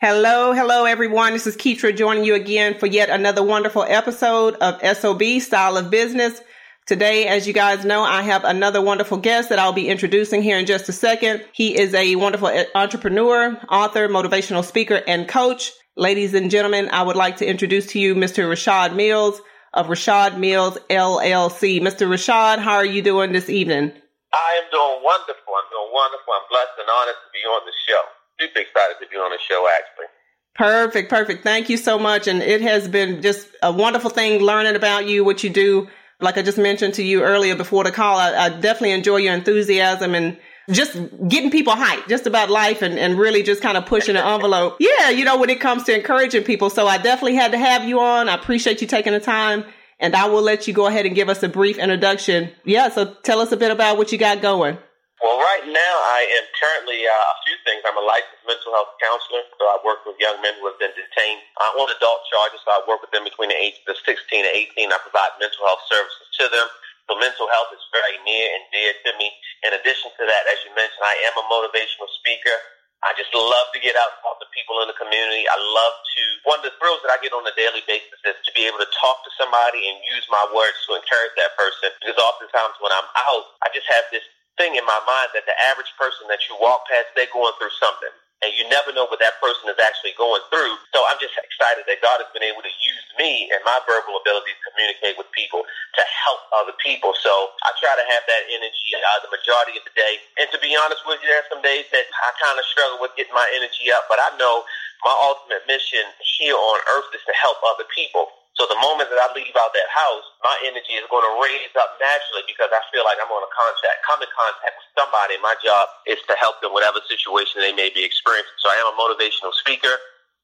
Hello, hello everyone. This is Keitra joining you again for yet another wonderful episode of SOB Style of Business. Today, as you guys know, I have another wonderful guest that I'll be introducing here in just a second. He is a wonderful entrepreneur, author, motivational speaker, and coach. Ladies and gentlemen, I would like to introduce to you Mr. Rashad Mills of Rashad Mills LLC. Mr. Rashad, how are you doing this evening? I am doing wonderful. I'm doing wonderful. I'm blessed and honored to be on the show super excited to be on the show, actually. Perfect, perfect. Thank you so much. And it has been just a wonderful thing learning about you, what you do. Like I just mentioned to you earlier before the call, I, I definitely enjoy your enthusiasm and just getting people hyped just about life and, and really just kind of pushing the envelope. Yeah, you know, when it comes to encouraging people. So I definitely had to have you on. I appreciate you taking the time and I will let you go ahead and give us a brief introduction. Yeah, so tell us a bit about what you got going. Well, right now I am currently uh, a few things. I'm a licensed mental health counselor, so I work with young men who have been detained on adult charges. So I work with them between the ages of 16 and 18. I provide mental health services to them. So mental health is very near and dear to me. In addition to that, as you mentioned, I am a motivational speaker. I just love to get out and talk to people in the community. I love to, one of the thrills that I get on a daily basis is to be able to talk to somebody and use my words to encourage that person. Because oftentimes when I'm out, I just have this thing in my mind that the average person that you walk past, they're going through something. And you never know what that person is actually going through. So I'm just excited that God has been able to use me and my verbal ability to communicate with people to help other people. So I try to have that energy uh, the majority of the day. And to be honest with you, there are some days that I kind of struggle with getting my energy up, but I know my ultimate mission here on earth is to help other people. So the moment that I leave out that house, my energy is going to raise up naturally because I feel like I'm going to contact, come in contact with somebody. My job is to help them whatever situation they may be experiencing. So I am a motivational speaker.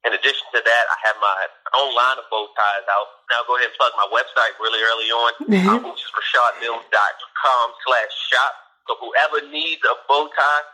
In addition to that, I have my own line of bow ties out. Now go ahead and plug my website really early on, mm-hmm. uh, which is rashadmills.com slash shop. So whoever needs a bow tie,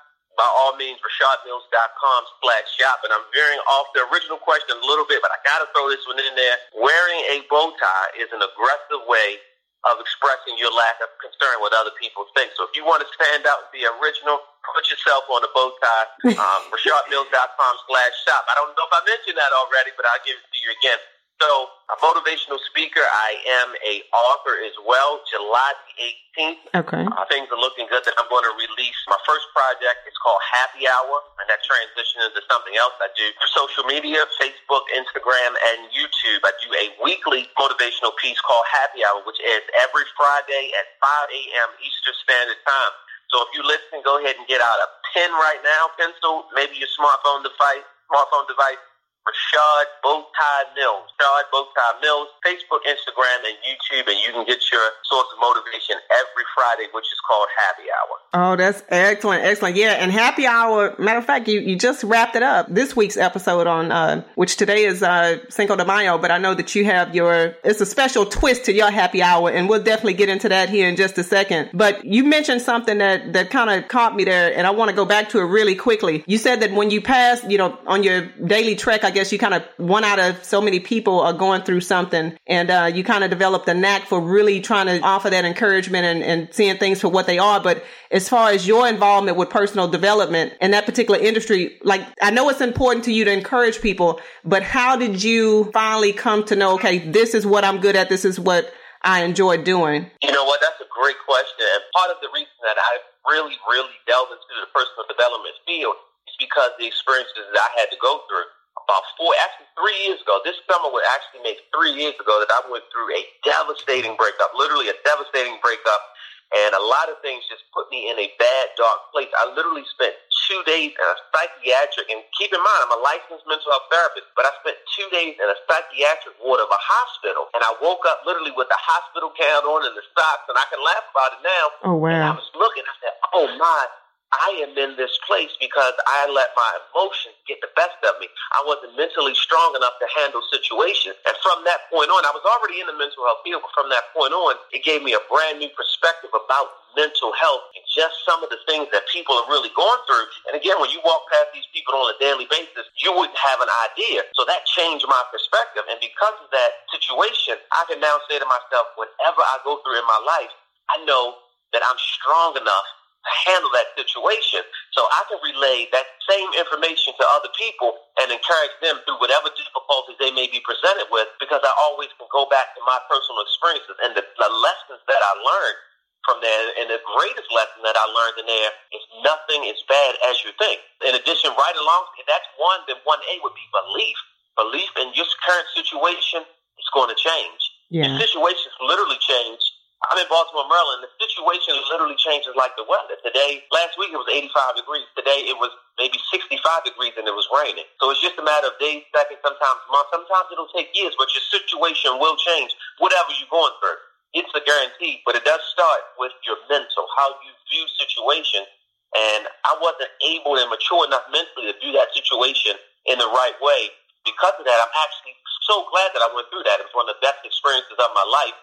by all means, rashadmills.com slash shop. And I'm veering off the original question a little bit, but I got to throw this one in there. Wearing a bow tie is an aggressive way of expressing your lack of concern with other people think. So if you want to stand out and be original, put yourself on a bow tie. Um, RashadMills.com slash shop. I don't know if I mentioned that already, but I'll give it to you again. So, a motivational speaker. I am a author as well. July the 18th. Okay. Uh, things are looking good that I'm going to release my first project. It's called Happy Hour, and that transition into something else I do through social media, Facebook, Instagram, and YouTube. I do a weekly motivational piece called Happy Hour, which is every Friday at 5 a.m. Eastern Standard Time. So if you listen, go ahead and get out a pen right now, pencil, maybe your smartphone device, smartphone device, Rashad Bowtie Mills. Rashad Bowtie Mills, Facebook, Instagram, and YouTube, and you can get your source of motivation every Friday, which is called Happy Hour. Oh, that's excellent, excellent. Yeah, and Happy Hour. Matter of fact, you, you just wrapped it up this week's episode on uh, which today is uh, Cinco de Mayo, but I know that you have your it's a special twist to your Happy Hour, and we'll definitely get into that here in just a second. But you mentioned something that that kind of caught me there, and I want to go back to it really quickly. You said that when you pass, you know, on your daily trek, I guess you kind of one out of so many people are going through something and uh, you kind of develop the knack for really trying to offer that encouragement and, and seeing things for what they are. But as far as your involvement with personal development in that particular industry, like I know it's important to you to encourage people, but how did you finally come to know, okay, this is what I'm good at. This is what I enjoy doing? You know what? That's a great question. And part of the reason that I really, really delved into the personal development field is because the experiences that I had to go through about four, actually three years ago. This summer would actually make three years ago that I went through a devastating breakup, literally a devastating breakup. And a lot of things just put me in a bad, dark place. I literally spent two days in a psychiatric, and keep in mind, I'm a licensed mental health therapist, but I spent two days in a psychiatric ward of a hospital. And I woke up literally with the hospital gown on and the socks, and I can laugh about it now. Oh, wow. And I was looking, I said, oh my, I am in this place because I let my emotions get the best of me. I wasn't mentally strong enough to handle situations. And from that point on, I was already in the mental health field, but from that point on, it gave me a brand new perspective about mental health and just some of the things that people are really going through. And again, when you walk past these people on a daily basis, you wouldn't have an idea. So that changed my perspective. And because of that situation, I can now say to myself, whatever I go through in my life, I know that I'm strong enough handle that situation. So I can relay that same information to other people and encourage them through whatever difficulties they may be presented with because I always can go back to my personal experiences and the, the lessons that I learned from there. And the greatest lesson that I learned in there is nothing is bad as you think. In addition, right along, that's one, then 1A would be belief. Belief in your current situation is going to change. Yeah. Your situation's literally changed I'm in Baltimore, Maryland. The situation literally changes like the weather. Today, last week it was 85 degrees. Today it was maybe 65 degrees and it was raining. So it's just a matter of days, seconds, sometimes months. Sometimes it'll take years, but your situation will change, whatever you're going through. It's a guarantee, but it does start with your mental, how you view situations. And I wasn't able and mature enough mentally to view that situation in the right way. Because of that, I'm actually so glad that I went through that. It was one of the best experiences of my life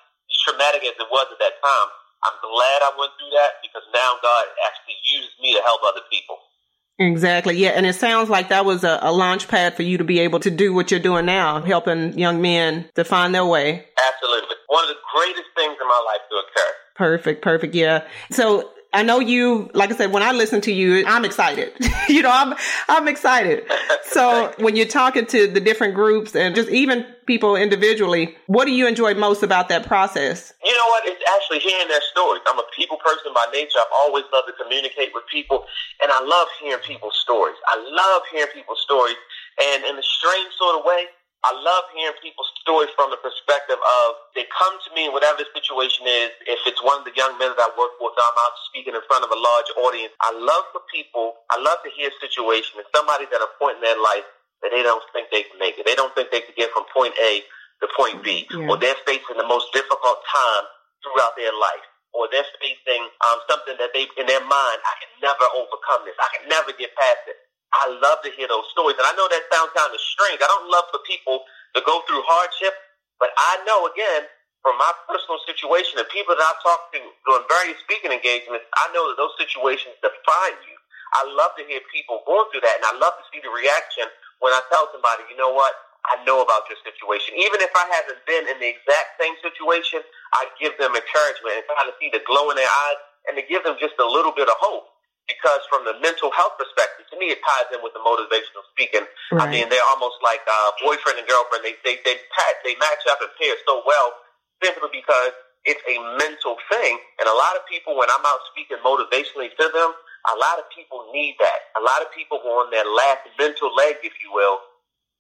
traumatic as it was at that time, I'm glad I went through that because now God actually uses me to help other people. Exactly. Yeah. And it sounds like that was a, a launch pad for you to be able to do what you're doing now, helping young men to find their way. Absolutely. One of the greatest things in my life to occur. Perfect. Perfect. Yeah. So I know you, like I said, when I listen to you, I'm excited. you know, I'm, I'm excited. So when you're talking to the different groups and just even people individually, what do you enjoy most about that process? You know what? It's actually hearing their stories. I'm a people person by nature. I've always loved to communicate with people and I love hearing people's stories. I love hearing people's stories and in a strange sort of way, I love hearing people's stories from the perspective of they come to me, whatever the situation is. If it's one of the young men that I work with, I'm out speaking in front of a large audience. I love for people, I love to hear a situation and somebody's at a point in their life that they don't think they can make it. They don't think they can get from point A to point B, yeah. or they're facing the most difficult time throughout their life or they're facing um, something that they in their mind, I can never overcome this. I can never get past it. I love to hear those stories. And I know that sounds kind of strange. I don't love for people to go through hardship, but I know, again, from my personal situation and people that I've talked to during various speaking engagements, I know that those situations define you. I love to hear people going through that, and I love to see the reaction when I tell somebody, you know what, I know about your situation. Even if I haven't been in the exact same situation, I give them encouragement and try to see the glow in their eyes and to give them just a little bit of hope because from the mental health perspective, to me, it ties in with the motivational speaking. Right. I mean, they're almost like uh, boyfriend and girlfriend. They they they they match up and pair so well simply because it's a mental thing. And a lot of people, when I'm out speaking motivationally to them, a lot of people need that. A lot of people who are on their last mental leg, if you will,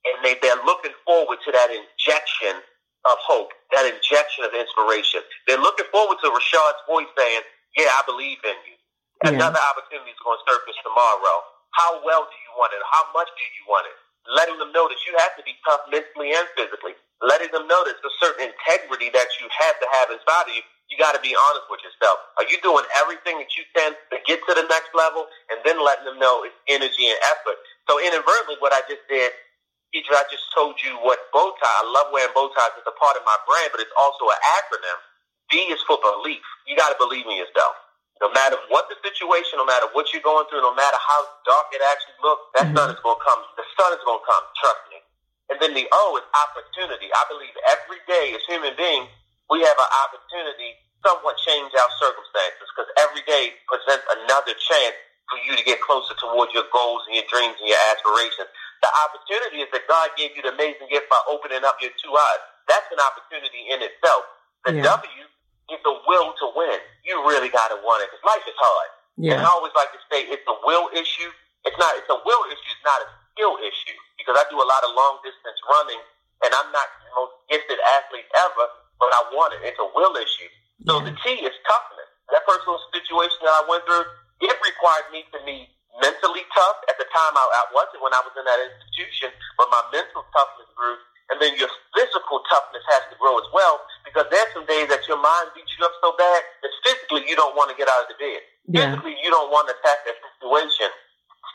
and they they're looking forward to that injection of hope, that injection of inspiration. They're looking forward to Rashad's voice saying, "Yeah, I believe in you." Yeah. Another opportunity is going to surface tomorrow. How well do you want it? How much do you want it? Letting them know that you have to be tough mentally and physically. Letting them know that a certain integrity that you have to have inside of you. You got to be honest with yourself. Are you doing everything that you can to get to the next level? And then letting them know it's energy and effort. So inadvertently, what I just did, teacher, I just told you what bow tie. I love wearing bow ties. It's a part of my brand, but it's also an acronym. B is for belief. You got to believe in yourself. No matter what the situation, no matter what you're going through, no matter how dark it actually looks, that mm-hmm. sun is going to come. The sun is going to come. Trust me. And then the O is opportunity. I believe every day as human beings, we have an opportunity to somewhat change our circumstances because every day presents another chance for you to get closer towards your goals and your dreams and your aspirations. The opportunity is that God gave you the amazing gift by opening up your two eyes. That's an opportunity in itself. The yeah. W is the will to win. You really got to want it because life is hard. Yeah. And I always like to say it's a will issue. It's not. It's a will issue. It's not a skill issue because I do a lot of long distance running, and I'm not the most gifted athlete ever, but I want it. It's a will issue. So yeah. the T is toughness. That personal situation that I went through, it required me to be mentally tough. At the time, I, I wasn't when I was in that institution, but my mental toughness grew and then your physical toughness has to grow as well because there's some days that your mind beats you up so bad that physically you don't want to get out of the bed. Yeah. Physically, you don't want to attack that situation.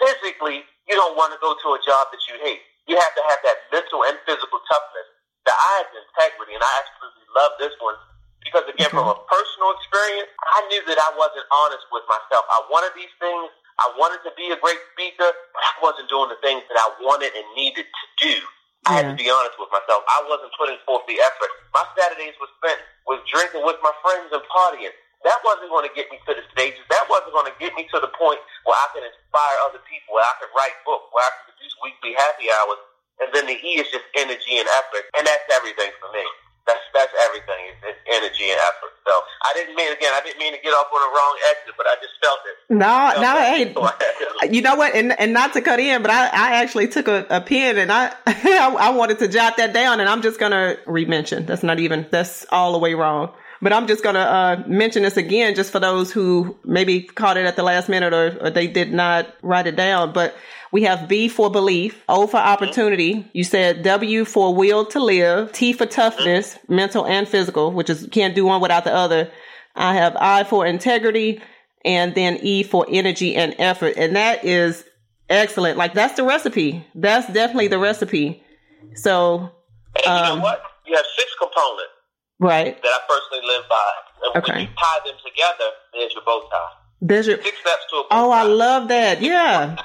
Physically, you don't want to go to a job that you hate. You have to have that mental and physical toughness. The is integrity, and I absolutely love this one because, again, from a personal experience, I knew that I wasn't honest with myself. I wanted these things. I wanted to be a great speaker, but I wasn't doing the things that I wanted and needed to do. I had to be honest with myself. I wasn't putting forth the effort. My Saturdays were spent with drinking with my friends and partying. That wasn't going to get me to the stages. That wasn't going to get me to the point where I can inspire other people, where I can write books, where I can produce weekly happy hours. And then the E is just energy and effort, and that's everything for me. That's that's everything. It's, it's energy and effort. So I didn't mean again. I didn't mean to get off on the wrong exit, but I just felt it. No, felt no, it. hey, you know what? And and not to cut in, but I, I actually took a, a pen and I, I wanted to jot that down, and I'm just gonna re-mention. That's not even. That's all the way wrong. But I'm just going to uh, mention this again just for those who maybe caught it at the last minute or, or, they did not write it down. But we have B for belief, O for opportunity. You said W for will to live, T for toughness, mental and physical, which is can't do one without the other. I have I for integrity and then E for energy and effort. And that is excellent. Like that's the recipe. That's definitely the recipe. So, and you know um, what? You have six components. Right. That I personally live by. And okay. when you tie them together, there's your bow tie. There's your six steps to a bow Oh, tie. I love that. Yeah. And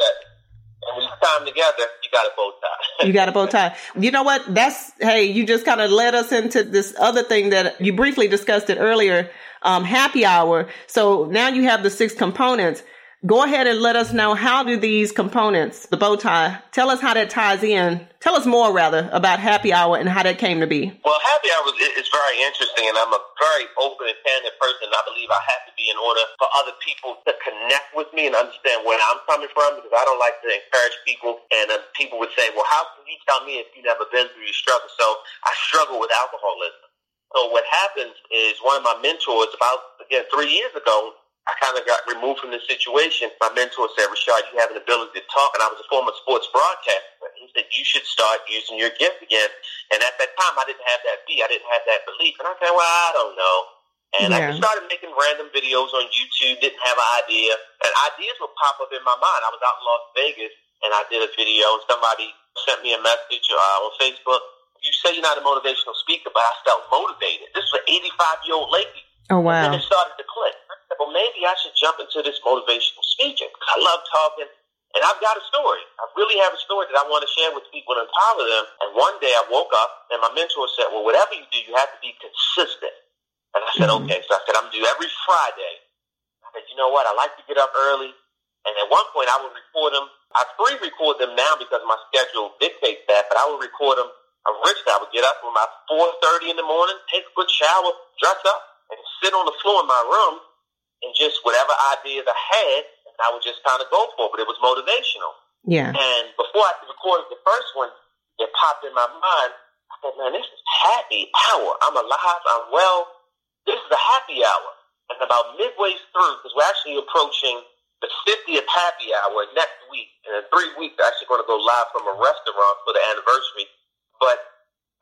when you tie them together, you got a bow tie. you got a bow tie. You know what? That's hey, you just kind of led us into this other thing that you briefly discussed it earlier, um, happy hour. So now you have the six components. Go ahead and let us know how do these components, the bow tie, tell us how that ties in. Tell us more rather about happy hour and how that came to be. Well, happy hour is, very interesting, and I'm a very open and candid person. I believe I have to be in order for other people to connect with me and understand where I'm coming from because I don't like to encourage people. And uh, people would say, "Well, how can you tell me if you've never been through your struggle?" So I struggle with alcoholism. So what happens is one of my mentors, about again three years ago, I kind of got removed from the situation. My mentor said, Rashad, you have an ability to talk. And I was a former sports broadcaster. He said, you should start using your gift again. And at that time, I didn't have that B. I didn't have that belief. And I said, well, I don't know. And yeah. I just started making random videos on YouTube, didn't have an idea. And ideas would pop up in my mind. I was out in Las Vegas and I did a video somebody sent me a message uh, on Facebook. You say you're not a motivational speaker, but I felt motivated. This was an 85 year old lady. Oh, wow. And it started to click well, maybe I should jump into this motivational speaking. I love talking, and I've got a story. I really have a story that I want to share with people and empower them. And one day I woke up, and my mentor said, well, whatever you do, you have to be consistent. And I said, mm-hmm. okay. So I said, I'm do every Friday. I said, you know what? I like to get up early. And at one point, I would record them. I pre-record them now because my schedule dictates that, but I would record them originally. I would get up about 4.30 in the morning, take a good shower, dress up, and sit on the floor in my room and just whatever ideas I had, and I would just kind of go for. It. But it was motivational. Yeah. And before I recorded the first one, it popped in my mind. I said, "Man, this is happy hour. I'm alive. I'm well. This is a happy hour." And about midway through, because we're actually approaching the 50th happy hour next week, and in three weeks, I'm actually going to go live from a restaurant for the anniversary. But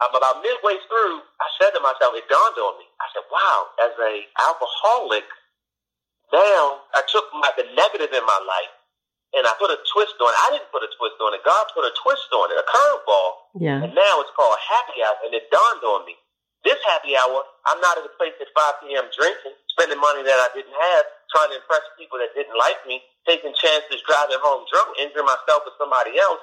I'm about midway through. I said to myself, it dawned on me. I said, "Wow, as a alcoholic." now I took my, the negative in my life and I put a twist on it. I didn't put a twist on it. God put a twist on it, a curveball. Yeah. And now it's called happy hour. And it dawned on me. This happy hour, I'm not at a place at 5 p.m. drinking, spending money that I didn't have, trying to impress people that didn't like me, taking chances, driving home drunk, injuring myself or somebody else.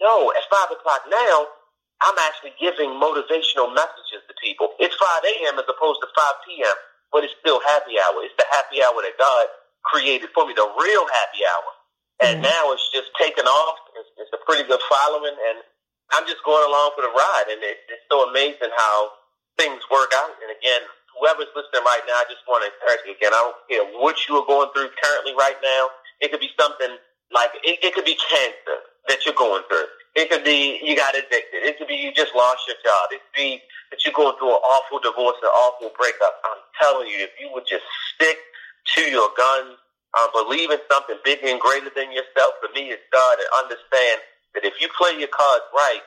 No, at 5 o'clock now, I'm actually giving motivational messages to people. It's 5 a.m. as opposed to 5 p.m but it's still happy hour. It's the happy hour that God created for me, the real happy hour. And mm-hmm. now it's just taken off. It's, it's, a pretty good following, and I'm just going along for the ride. And it, it's so amazing how things work out. And again, whoever's listening right now, I just want to encourage you again. I don't care what you are going through currently right now. It could be something like it, it could be cancer that you're going through. It could be you got addicted. It could be you just lost your job. It could be that you're going through an awful divorce, an awful breakup. I'm telling you, if you would just stick to your guns, um, believe in something bigger and greater than yourself, for me, it's God, and understand that if you play your cards right,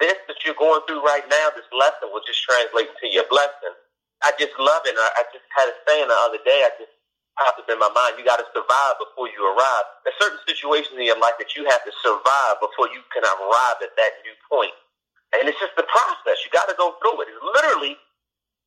this that you're going through right now, this lesson will just translate into your blessing. I just love it. I, I just had a saying the other day. I just popped up in my mind. You got to survive before you arrive. There's certain situations in your life that you have to survive before you can arrive at that new point. And it's just the process. You got to go through it. It's literally,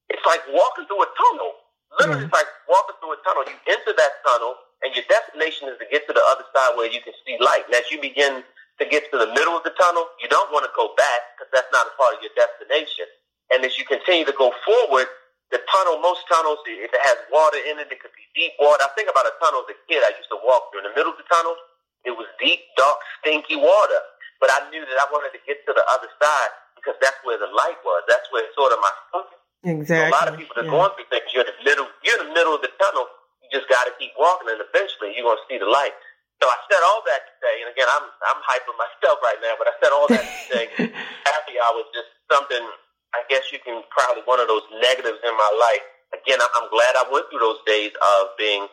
it's like walking through a tunnel. Literally, it's like walking through a tunnel. You enter that tunnel, and your destination is to get to the other side where you can see light. And as you begin to get to the middle of the tunnel, you don't want to go back because that's not a part of your destination. And as you continue to go forward, the tunnel, most tunnels, if it has water in it, it could be deep water. I think about a tunnel as a kid I used to walk through. In the middle of the tunnel, it was deep, dark, stinky water. But I knew that I wanted to get to the other side because that's where the light was. That's where sort of my focus. Exactly. So a lot of people that yeah. going through things, you're in the middle, you're in the middle of the tunnel. You just got to keep walking, and eventually you're going to see the light. So I said all that to say, and again, I'm I'm hyping myself right now, but I said all that to say, happy hour was just something. I guess you can probably one of those negatives in my life. Again, I'm glad I went through those days of being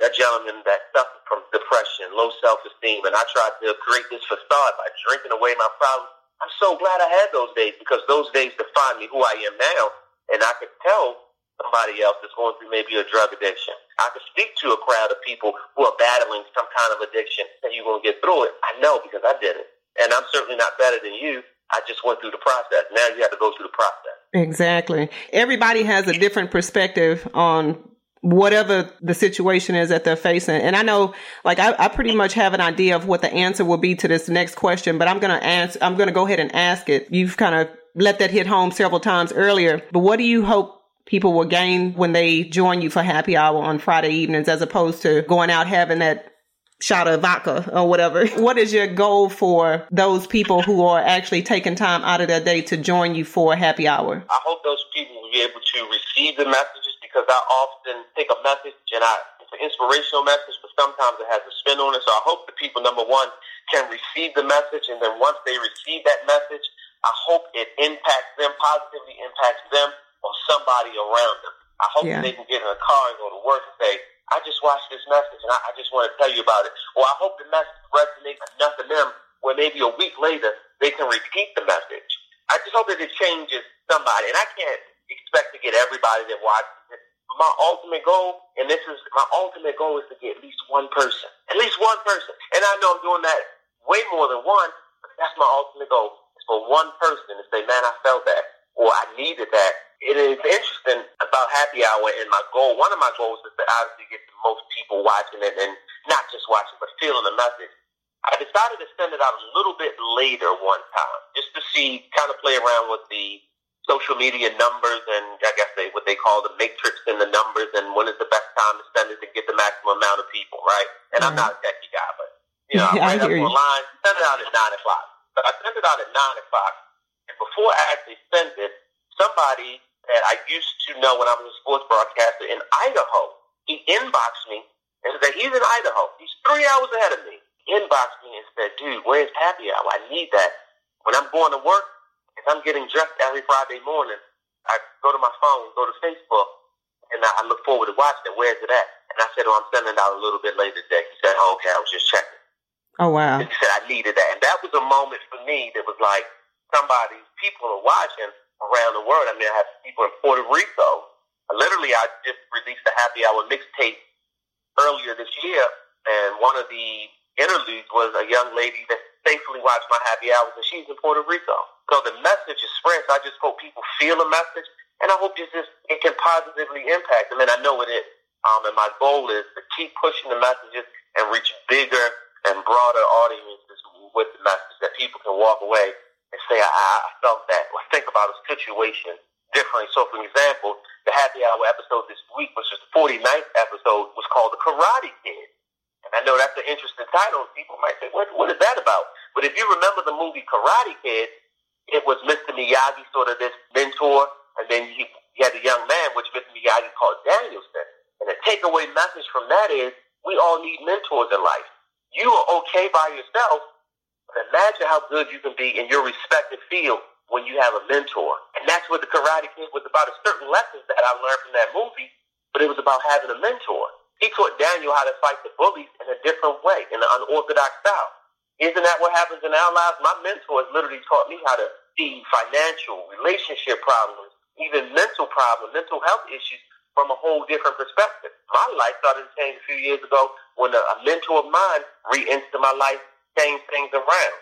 a gentleman that suffered from depression, low self-esteem, and I tried to create this facade by drinking away my problems. I'm so glad I had those days because those days defined me who I am now, and I could tell somebody else that's going through maybe a drug addiction. I could speak to a crowd of people who are battling some kind of addiction and you're going to get through it. I know because I did it. And I'm certainly not better than you. I just went through the process. Now you have to go through the process. Exactly. Everybody has a different perspective on whatever the situation is that they're facing. And I know, like, I, I pretty much have an idea of what the answer will be to this next question, but I'm going to ask, I'm going to go ahead and ask it. You've kind of let that hit home several times earlier, but what do you hope people will gain when they join you for happy hour on Friday evenings as opposed to going out having that shot of vodka or whatever. What is your goal for those people who are actually taking time out of their day to join you for happy hour? I hope those people will be able to receive the messages because I often take a message and I it's an inspirational message, but sometimes it has a spin on it. So I hope the people, number one, can receive the message, and then once they receive that message, I hope it impacts them positively, impacts them or somebody around them. I hope yeah. they can get in a car and go to work and say, I just watched this message and I, I just want to tell you about it. Or I hope the message resonates enough in them where maybe a week later they can repeat the message. I just hope that it changes somebody. And I can't expect to get everybody that watches it. But my ultimate goal, and this is my ultimate goal, is to get at least one person. At least one person. And I know I'm doing that way more than one, but that's my ultimate goal. Is for one person to say, man, I felt that, or I needed that, it is interesting about happy hour and my goal. One of my goals is to obviously get most people watching it and not just watching, but feeling the message. I decided to send it out a little bit later one time just to see, kind of play around with the social media numbers and I guess they, what they call the matrix in the numbers and when is the best time to send it to get the maximum amount of people, right? And mm-hmm. I'm not a techie guy, but you know, yeah, I right up online, send it out at nine o'clock. But I sent it out at nine o'clock and before I actually sent it, somebody that I used to know when I was a sports broadcaster in Idaho. He inboxed me and said he's in Idaho. He's three hours ahead of me. He inboxed me and said, dude, where's happy hour? I need that. When I'm going to work, if I'm getting dressed every Friday morning, I go to my phone, go to Facebook, and I look forward to watching it. Where's it at? And I said, oh, I'm sending out a little bit later today. He said, oh, okay, I was just checking. Oh, wow. And he said, I needed that. And that was a moment for me that was like, somebody, people are watching, around the world. I mean, I have people in Puerto Rico. Literally, I just released a happy hour mixtape earlier this year, and one of the interludes was a young lady that faithfully watched my happy hours, and she's in Puerto Rico. So the message is spread. So I just hope people feel the message, and I hope it's just it can positively impact them, and I know it is. Um, and my goal is to keep pushing the messages and reach bigger and broader audiences with the message that people can walk away and say, I, I felt that, or think about a situation differently. So, for example, the Happy Hour episode this week, which is the 49th episode, was called The Karate Kid. And I know that's an interesting title. People might say, what, what is that about? But if you remember the movie Karate Kid, it was Mr. Miyagi, sort of this mentor, and then you, you had a young man, which Mr. Miyagi called Daniel-san. And the takeaway message from that is, we all need mentors in life. You are okay by yourself, but Imagine how good you can be in your respective field when you have a mentor. And that's what the Karate Kid was about, a certain lessons that I learned from that movie, but it was about having a mentor. He taught Daniel how to fight the bullies in a different way, in an unorthodox style. Isn't that what happens in our lives? My mentor has literally taught me how to see financial, relationship problems, even mental problems, mental health issues from a whole different perspective. My life started to change a few years ago when a, a mentor of mine re-entered my life, changed things around.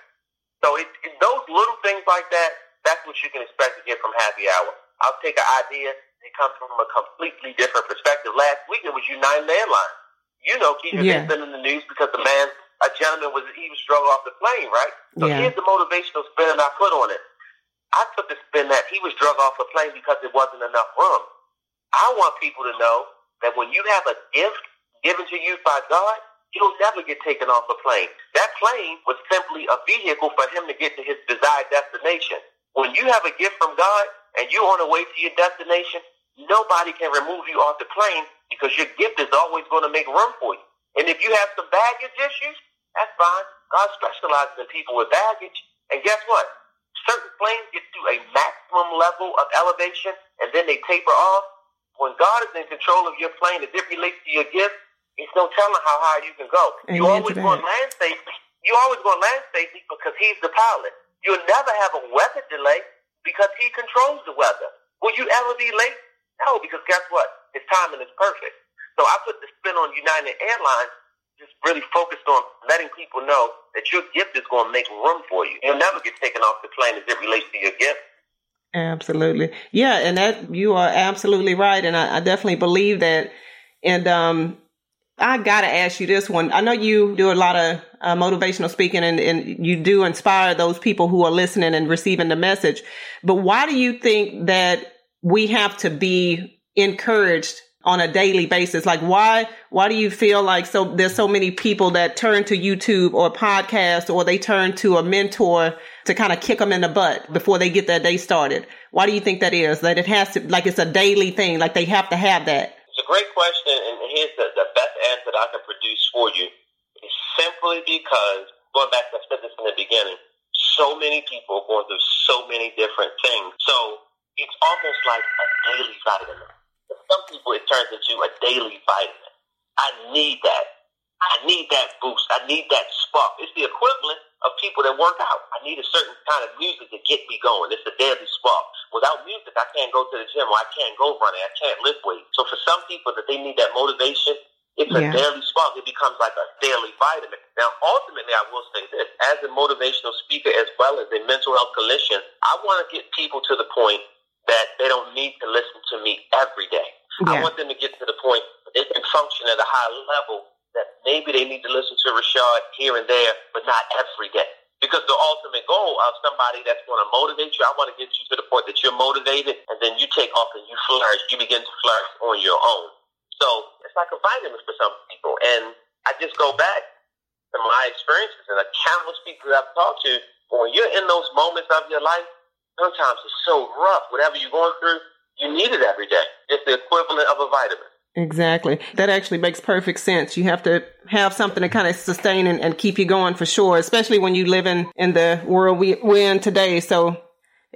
So it, it, those little things like that, that's what you can expect to get from happy hour. I'll take an idea it comes from a completely different perspective. Last week it was United Airlines. You know, Keisha yeah. been in the news because the man, a gentleman was he was drug off the plane, right? So yeah. here's the motivational spin that I put on it. I took the spin that he was drug off the plane because there wasn't enough room. I want people to know that when you have a gift given to you by God, you'll never get taken off a plane. That plane was simply a vehicle for him to get to his desired destination. When you have a gift from God and you're on the way to your destination, nobody can remove you off the plane because your gift is always going to make room for you. And if you have some baggage issues, that's fine. God specializes in people with baggage. And guess what? Certain planes get to a maximum level of elevation and then they taper off. When God is in control of your plane as it relates to your gift, it's no telling how high you can go. Amen you always go land safely. You always go land safely because He's the pilot. You'll never have a weather delay because He controls the weather. Will you ever be late? No, because guess what? His timing is perfect. So I put the spin on United Airlines, just really focused on letting people know that your gift is going to make room for you. You'll never get taken off the plane as it relates to your gift. Absolutely. Yeah, and that you are absolutely right. And I, I definitely believe that. And um I gotta ask you this one. I know you do a lot of uh, motivational speaking and, and you do inspire those people who are listening and receiving the message. But why do you think that we have to be encouraged on a daily basis? Like why, why do you feel like so there's so many people that turn to YouTube or podcast or they turn to a mentor to kind of kick them in the butt before they get their day started? Why do you think that is? That it has to, like it's a daily thing, like they have to have that? It's a great question. And here's the, the best answer that I can produce for you is simply because going back to I said this in the beginning, so many people are going through so many different things. So it's almost like a daily vitamin. For some people, it turns into a daily vitamin. I need that. I need that boost. I need that spark. It's the equivalent of people that work out. I need a certain kind of music to get me going. It's a daily spark. Without music, I can't go to the gym or I can't go running. I can't lift weights. So for some people that they need that motivation, it's yeah. a daily spark. It becomes like a daily vitamin. Now, ultimately, I will say this: as a motivational speaker as well as a mental health clinician, I want to get people to the point that they don't need to listen to me every day. Yeah. I want them to get to the point that they can function at a high level that maybe they need to listen to Rashad here and there, but not every day. Because the ultimate goal of somebody that's going to motivate you, I want to get you to the point that you're motivated and then you take off and you flourish. You begin to flourish on your own. So it's like a vitamin for some people. And I just go back to my experiences and the countless people I've talked to. When you're in those moments of your life, sometimes it's so rough. Whatever you're going through, you need it every day. It's the equivalent of a vitamin. Exactly. That actually makes perfect sense. You have to have something to kind of sustain and, and keep you going for sure, especially when you live in, in the world we, we're in today. So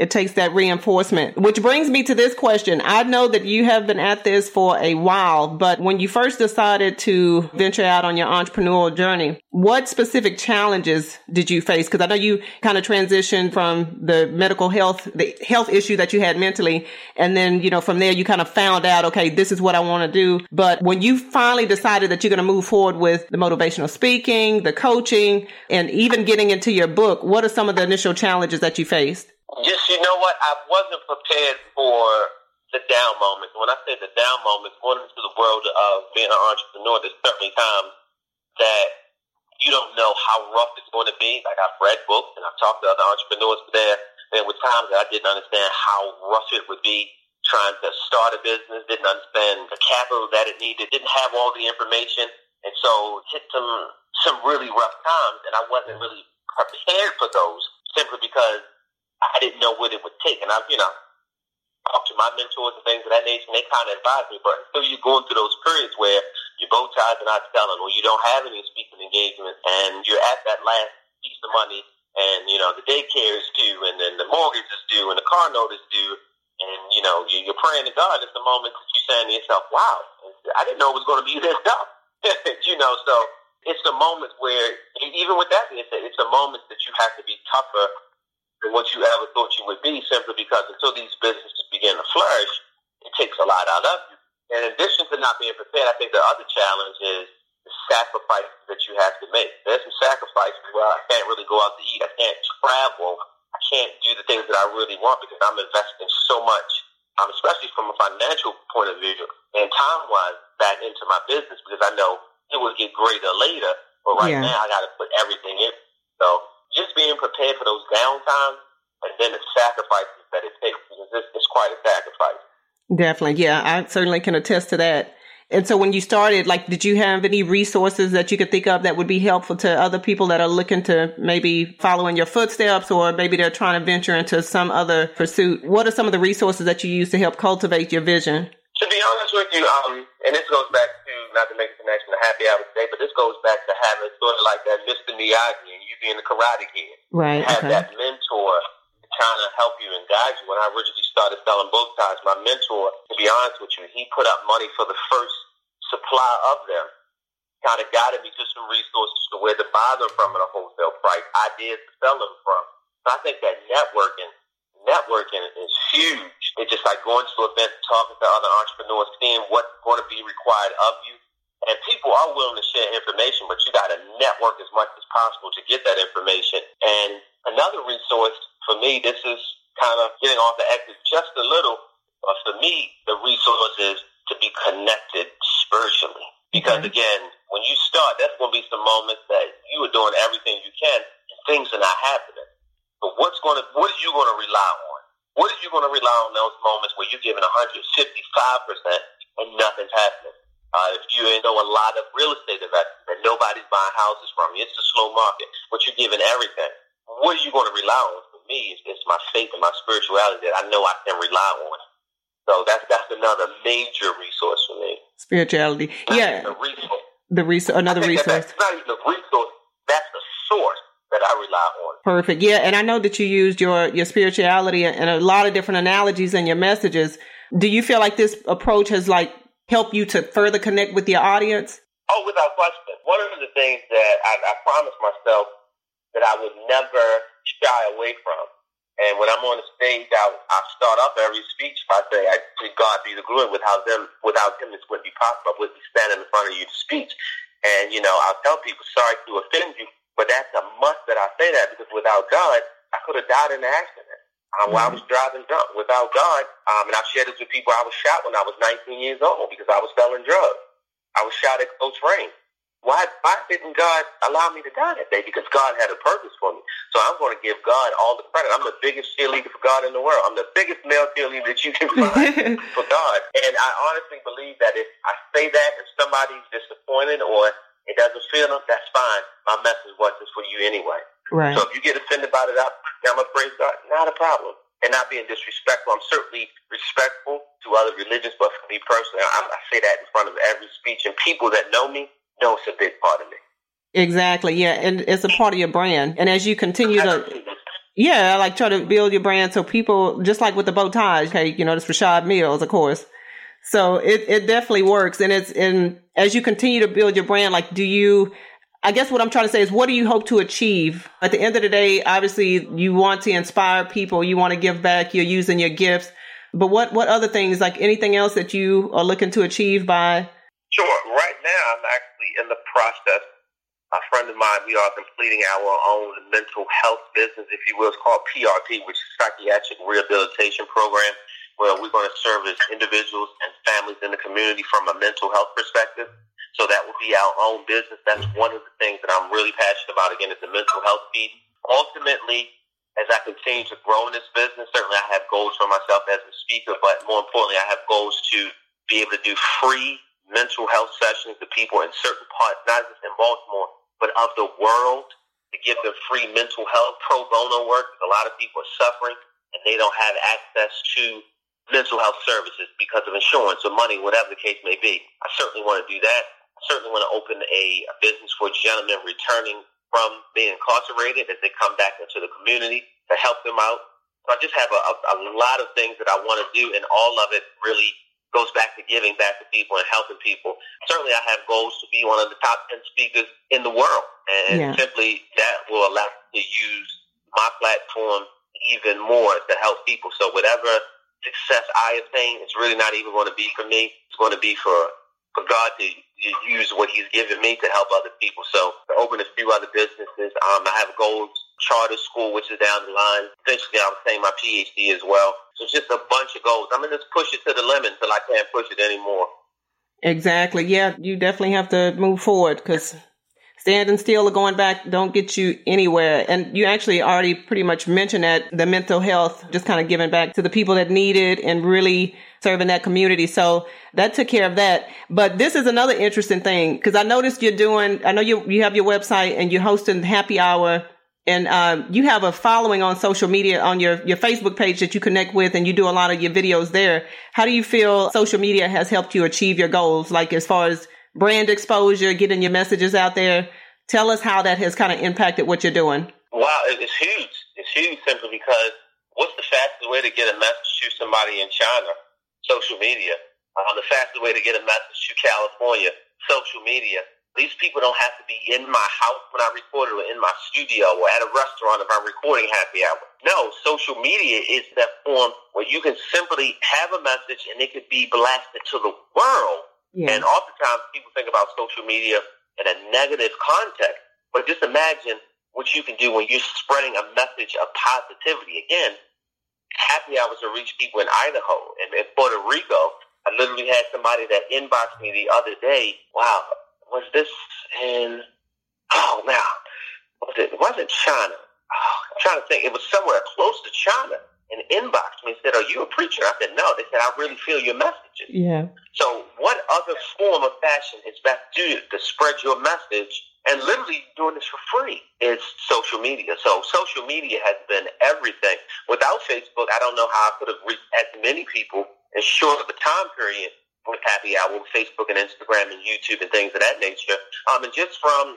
it takes that reinforcement, which brings me to this question. I know that you have been at this for a while, but when you first decided to venture out on your entrepreneurial journey, what specific challenges did you face? Because I know you kind of transitioned from the medical health, the health issue that you had mentally. And then, you know, from there, you kind of found out, okay, this is what I want to do. But when you finally decided that you're going to move forward with the motivational speaking, the coaching, and even getting into your book, what are some of the initial challenges that you faced? Just you know what, I wasn't prepared for the down moments. When I say the down moments, going into the world of being an entrepreneur, there's certainly times that you don't know how rough it's going to be. Like I've read books and I've talked to other entrepreneurs there. And with times that I didn't understand how rough it would be trying to start a business, didn't understand the capital that it needed, didn't have all the information. And so hit some some really rough times and I wasn't really prepared for those simply because I didn't know what it would take. And I've, you know, talked to my mentors and things of that nature, and they kind of advised me. But until you're going through those periods where your bow ties are not selling, or you don't have any speaking engagements, and you're at that last piece of money, and you know the daycare is due, and then the mortgage is due, and the car note is due, and you know you're praying to God. It's the moment that you're saying to yourself, "Wow, I didn't know it was going to be this tough." you know, so it's the moments where, even with that being said, it's the moments that you have to be tougher than what you ever thought you would be simply because until these businesses begin to flourish, it takes a lot out of you. in addition to not being prepared, I think the other challenge is the sacrifices that you have to make. There's some sacrifices where I can't really go out to eat. I can't travel. I can't do the things that I really want because I'm investing so much, um, especially from a financial point of view and time-wise, back into my business because I know it will get greater later. But right yeah. now, I got to put everything in. So just being prepared for those downtimes and then the sacrifices that it takes because it's, it's quite a sacrifice. Definitely. Yeah, I certainly can attest to that. And so when you started, like, did you have any resources that you could think of that would be helpful to other people that are looking to maybe follow in your footsteps or maybe they're trying to venture into some other pursuit? What are some of the resources that you use to help cultivate your vision? To be honest with you, um, and this goes back to, not to make a connection to happy hour today, but this goes back to having sort of like that Mr. Miyagi and you being the karate kid. Right. Have okay. that mentor trying to help you and guide you. When I originally started selling bow ties, my mentor, to be honest with you, he put up money for the first supply of them. Kind of guided me to some resources to where to buy them from at a wholesale price, ideas to sell them from. So I think that networking, networking is huge. It's just like going to events, talking to other entrepreneurs, seeing what's going to be required of you. And people are willing to share information, but you got to network as much as possible to get that information. And another resource for me, this is kind of getting off the exit just a little. But for me, the resource is to be connected spiritually. Because again, when you start, that's going to be some moments that you are doing everything you can, and things are not happening. But what's going to, what are you going to rely on? What are you going to rely on those moments where you're giving 155% and nothing's happening? Uh, if you know a lot of real estate investors and nobody's buying houses from you, it's a slow market, but you're giving everything. What are you going to rely on? For me, it's, it's my faith and my spirituality that I know I can rely on. So that's that's another major resource for me. Spirituality, not yeah. The resource. The resource, another resource. That that's not even the resource. That's the source that I rely on. Perfect. Yeah, and I know that you used your your spirituality and a lot of different analogies in your messages. Do you feel like this approach has like helped you to further connect with your audience? Oh, without question. One of the things that I, I promised myself that I would never shy away from and when I'm on the stage, I, I start off every speech by saying, I to God be the glory. Without them, without him, this wouldn't be possible. I wouldn't be standing in front of you to speak. And, you know, I'll tell people, sorry to offend you, but that's a must that I say that because without God, I could have died in an accident. Um, while I was driving drunk. Without God, um, and I've shared this with people, I was shot when I was 19 years old because I was selling drugs. I was shot at Close Range. Why, why didn't God allow me to die that day? Because God had a purpose for me. So I'm going to give God all the credit. I'm the biggest cheerleader for God in the world. I'm the biggest male cheerleader that you can find for God. And I honestly believe that if I say that, if somebody's disappointed or it doesn't feel them, that's fine. My message wasn't for you anyway. Right. So if you get offended by it, I'm a praise God. Not a problem. And not being disrespectful. I'm certainly respectful to other religions, but for me personally, I, I say that in front of every speech. And people that know me, know it's a big part of me. Exactly. Yeah. And it's a part of your brand. And as you continue to, yeah, like try to build your brand so people, just like with the bow ties, okay, you know, it's Rashad Mills, of course. So it, it definitely works. And it's, and as you continue to build your brand, like, do you, I guess what I'm trying to say is what do you hope to achieve? At the end of the day, obviously you want to inspire people. You want to give back. You're using your gifts. But what, what other things, like anything else that you are looking to achieve by Sure. Right now, I'm actually in the process. A friend of mine, we are completing our own mental health business, if you will. It's called PRP, which is Psychiatric Rehabilitation Program, where we're going to service individuals and families in the community from a mental health perspective. So that will be our own business. That's one of the things that I'm really passionate about. Again, is the mental health piece. Ultimately, as I continue to grow in this business, certainly I have goals for myself as a speaker, but more importantly, I have goals to be able to do free mental health sessions to people in certain parts, not just in Baltimore, but of the world, to give them free mental health pro bono work. A lot of people are suffering and they don't have access to mental health services because of insurance or money, whatever the case may be. I certainly want to do that. Certainly want to open a, a business for gentlemen returning from being incarcerated as they come back into the community to help them out. So I just have a, a, a lot of things that I want to do, and all of it really goes back to giving back to people and helping people. Certainly, I have goals to be one of the top 10 speakers in the world. And yeah. simply that will allow me to use my platform even more to help people. So whatever success I attain is really not even going to be for me. It's going to be for for God to use what He's given me to help other people. So to open a few other businesses. Um, I have goals charter school, which is down the line. Eventually, I'm obtain my PhD as well. So it's just a bunch of goals. I'm going to just push it to the limit until I can't push it anymore. Exactly. Yeah, you definitely have to move forward because standing still or going back don't get you anywhere. And you actually already pretty much mentioned that the mental health, just kind of giving back to the people that need it and really serving that community. So that took care of that. But this is another interesting thing because I noticed you're doing, I know you, you have your website and you're hosting happy hour and um, you have a following on social media on your, your Facebook page that you connect with and you do a lot of your videos there. How do you feel social media has helped you achieve your goals? Like as far as brand exposure, getting your messages out there. Tell us how that has kind of impacted what you're doing. Wow, it's huge. It's huge simply because what's the fastest way to get a message to somebody in China? Social media. Uh, the fastest way to get a message to California? Social media. These people don't have to be in my house when I record or in my studio or at a restaurant if I'm recording happy hour. No, social media is that form where you can simply have a message and it could be blasted to the world yeah. And oftentimes people think about social media in a negative context. But just imagine what you can do when you're spreading a message of positivity. Again, happy hours to reach people in Idaho and in Puerto Rico. I literally had somebody that inboxed me the other day. Wow, was this in? Oh, now was it? It wasn't China. Oh, I'm trying to think. It was somewhere close to China and inboxed me and said, Are you a preacher? I said, No. They said, I really feel your messages. Yeah. So, what other form of fashion is best to to spread your message and literally doing this for free is social media. So, social media has been everything. Without Facebook, I don't know how I could have reached as many people in short of a time period with Happy Hour, Facebook and Instagram and YouTube and things of that nature. Um, and just from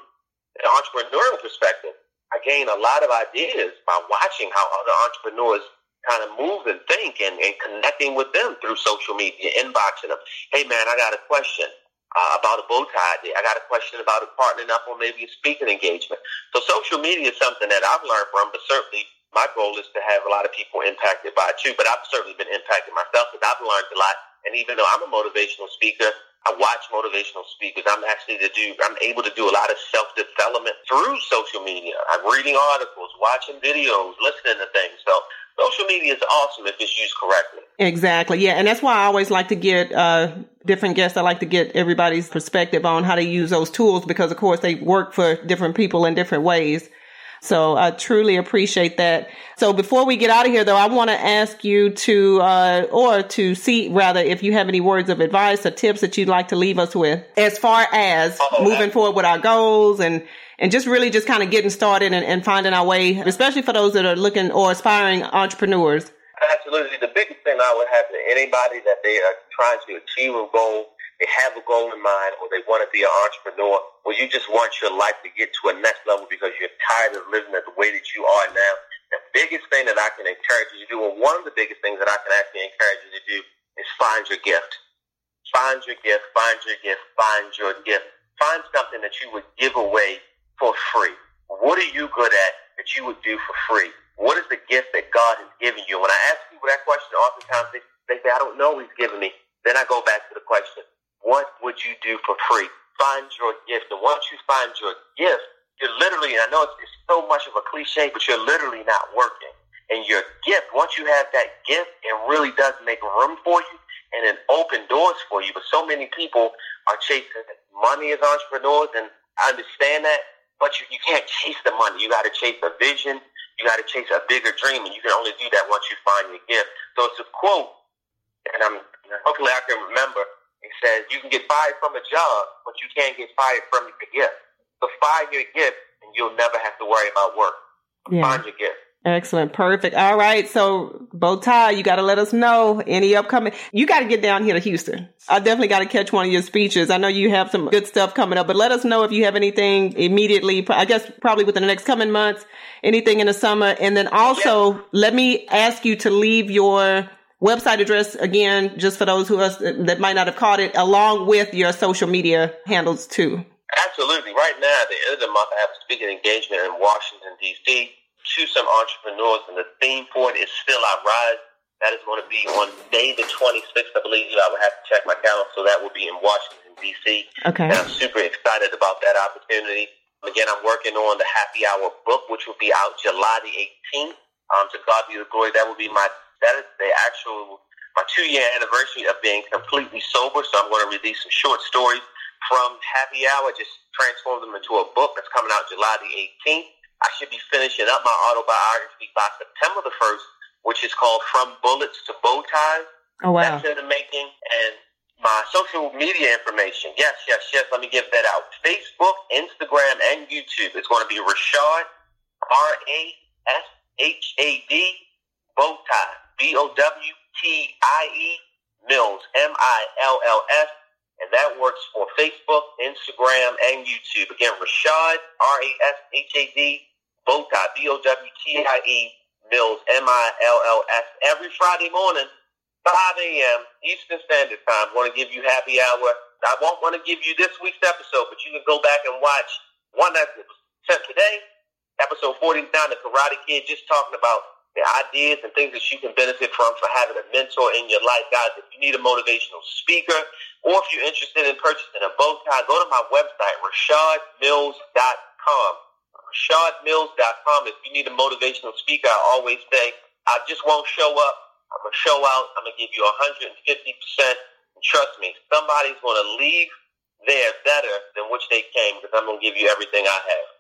an entrepreneurial perspective, I gain a lot of ideas by watching how other entrepreneurs kind of move and think and, and connecting with them through social media, inboxing them. Hey, man, I got a question uh, about a bow tie idea. I got a question about a partnering up or maybe a speaking engagement. So social media is something that I've learned from, but certainly my goal is to have a lot of people impacted by it too. But I've certainly been impacted myself because I've learned a lot. And even though I'm a motivational speaker, I watch motivational speakers. I'm actually to do, I'm able to do a lot of self-development through social media. I'm reading articles, watching videos, listening to things. So social media is awesome if it's used correctly. Exactly. Yeah. And that's why I always like to get uh, different guests. I like to get everybody's perspective on how to use those tools because, of course, they work for different people in different ways. So I truly appreciate that. So before we get out of here, though, I want to ask you to, uh, or to see rather, if you have any words of advice or tips that you'd like to leave us with as far as oh, moving forward with our goals and and just really just kind of getting started and, and finding our way, especially for those that are looking or aspiring entrepreneurs? Absolutely. The biggest thing I would have to anybody that they are trying to achieve a goal, they have a goal in mind, or they want to be an entrepreneur, or you just want your life to get to a next level because you're tired of living the way that you are now. The biggest thing that I can encourage you to do, or one of the biggest things that I can actually encourage you to do, is find your gift. Find your gift, find your gift, find your gift. Find something that you would give away for free? What are you good at that you would do for free? What is the gift that God has given you? When I ask people that question, oftentimes they, they say, I don't know He's given me. Then I go back to the question, what would you do for free? Find your gift. And once you find your gift, you're literally, and I know it's, it's so much of a cliche, but you're literally not working. And your gift, once you have that gift, it really does make room for you and it open doors for you. But so many people are chasing money as entrepreneurs, and I understand that. But you, you can't chase the money. You got to chase a vision. You got to chase a bigger dream, and you can only do that once you find your gift. So it's a quote, and I'm hopefully I can remember. It says, "You can get fired from a job, but you can't get fired from your gift. So find your gift, and you'll never have to worry about work. Yeah. Find your gift." Excellent. Perfect. All right. So bow tie, you got to let us know any upcoming, you got to get down here to Houston. I definitely got to catch one of your speeches. I know you have some good stuff coming up, but let us know if you have anything immediately. I guess probably within the next coming months, anything in the summer. And then also let me ask you to leave your website address again, just for those who us that might not have caught it along with your social media handles too. Absolutely. Right now, at the end of the month, I have a speaking engagement in Washington, D.C to some entrepreneurs, and the theme for it is Still I Rise. That is going to be on May the 26th, I believe. I would have to check my calendar, so that will be in Washington, D.C. Okay. And I'm super excited about that opportunity. Again, I'm working on the Happy Hour book, which will be out July the 18th. Um, to God be the glory. That will be my, that is the actual, my two year anniversary of being completely sober. So I'm going to release some short stories from Happy Hour, just transform them into a book that's coming out July the 18th. I should be finishing up my autobiography by September the 1st which is called From Bullets to Bow Ties. Oh, wow. That's in the making. And my social media information, yes, yes, yes, let me give that out. Facebook, Instagram, and YouTube. It's going to be Rashad, R-A-S-H-A-D, Bow Tie, B-O-W-T-I-E, Mills, M-I-L-L-S. And that works for Facebook, Instagram, and YouTube. Again, Rashad, R-A-S-H-A-D, Bow Tie, B-O-W-T-I-E, Mills, M-I-L-L-S, every Friday morning, 5 a.m. Eastern Standard Time. I want to give you happy hour. I won't want to give you this week's episode, but you can go back and watch one that was sent today, episode 49, The Karate Kid, just talking about the ideas and things that you can benefit from for having a mentor in your life. Guys, if you need a motivational speaker or if you're interested in purchasing a bow tie, go to my website, rashadmills.com. RashadMills.com. If you need a motivational speaker, I always say, I just won't show up. I'm going to show out. I'm going to give you 150%. And trust me, somebody's going to leave there better than which they came because I'm going to give you everything I have.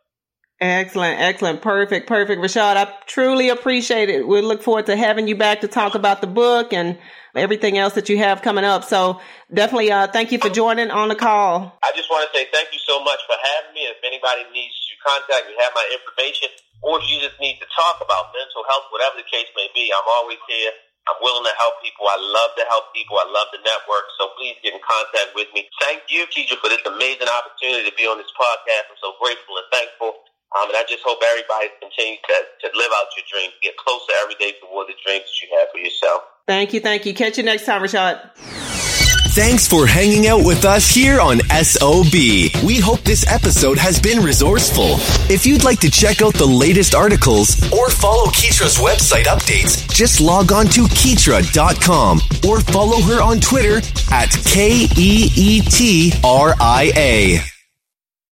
Excellent, excellent, perfect, perfect. Rashad, I truly appreciate it. We look forward to having you back to talk about the book and everything else that you have coming up. So definitely, uh, thank you for joining on the call. I just want to say thank you so much for having me. If anybody needs to contact me, have my information, or if you just need to talk about mental health, whatever the case may be, I'm always here. I'm willing to help people. I love to help people. I love the network. So please get in contact with me. Thank you, teacher, for this amazing opportunity to be on this podcast. I'm so grateful and thankful. Um, and I just hope everybody continues to, to live out your dreams, get closer every day toward the dreams that you have for yourself. Thank you. Thank you. Catch you next time, Rashad. Thanks for hanging out with us here on SOB. We hope this episode has been resourceful. If you'd like to check out the latest articles or follow Keetra's website updates, just log on to Keetra.com or follow her on Twitter at K E E T R I A.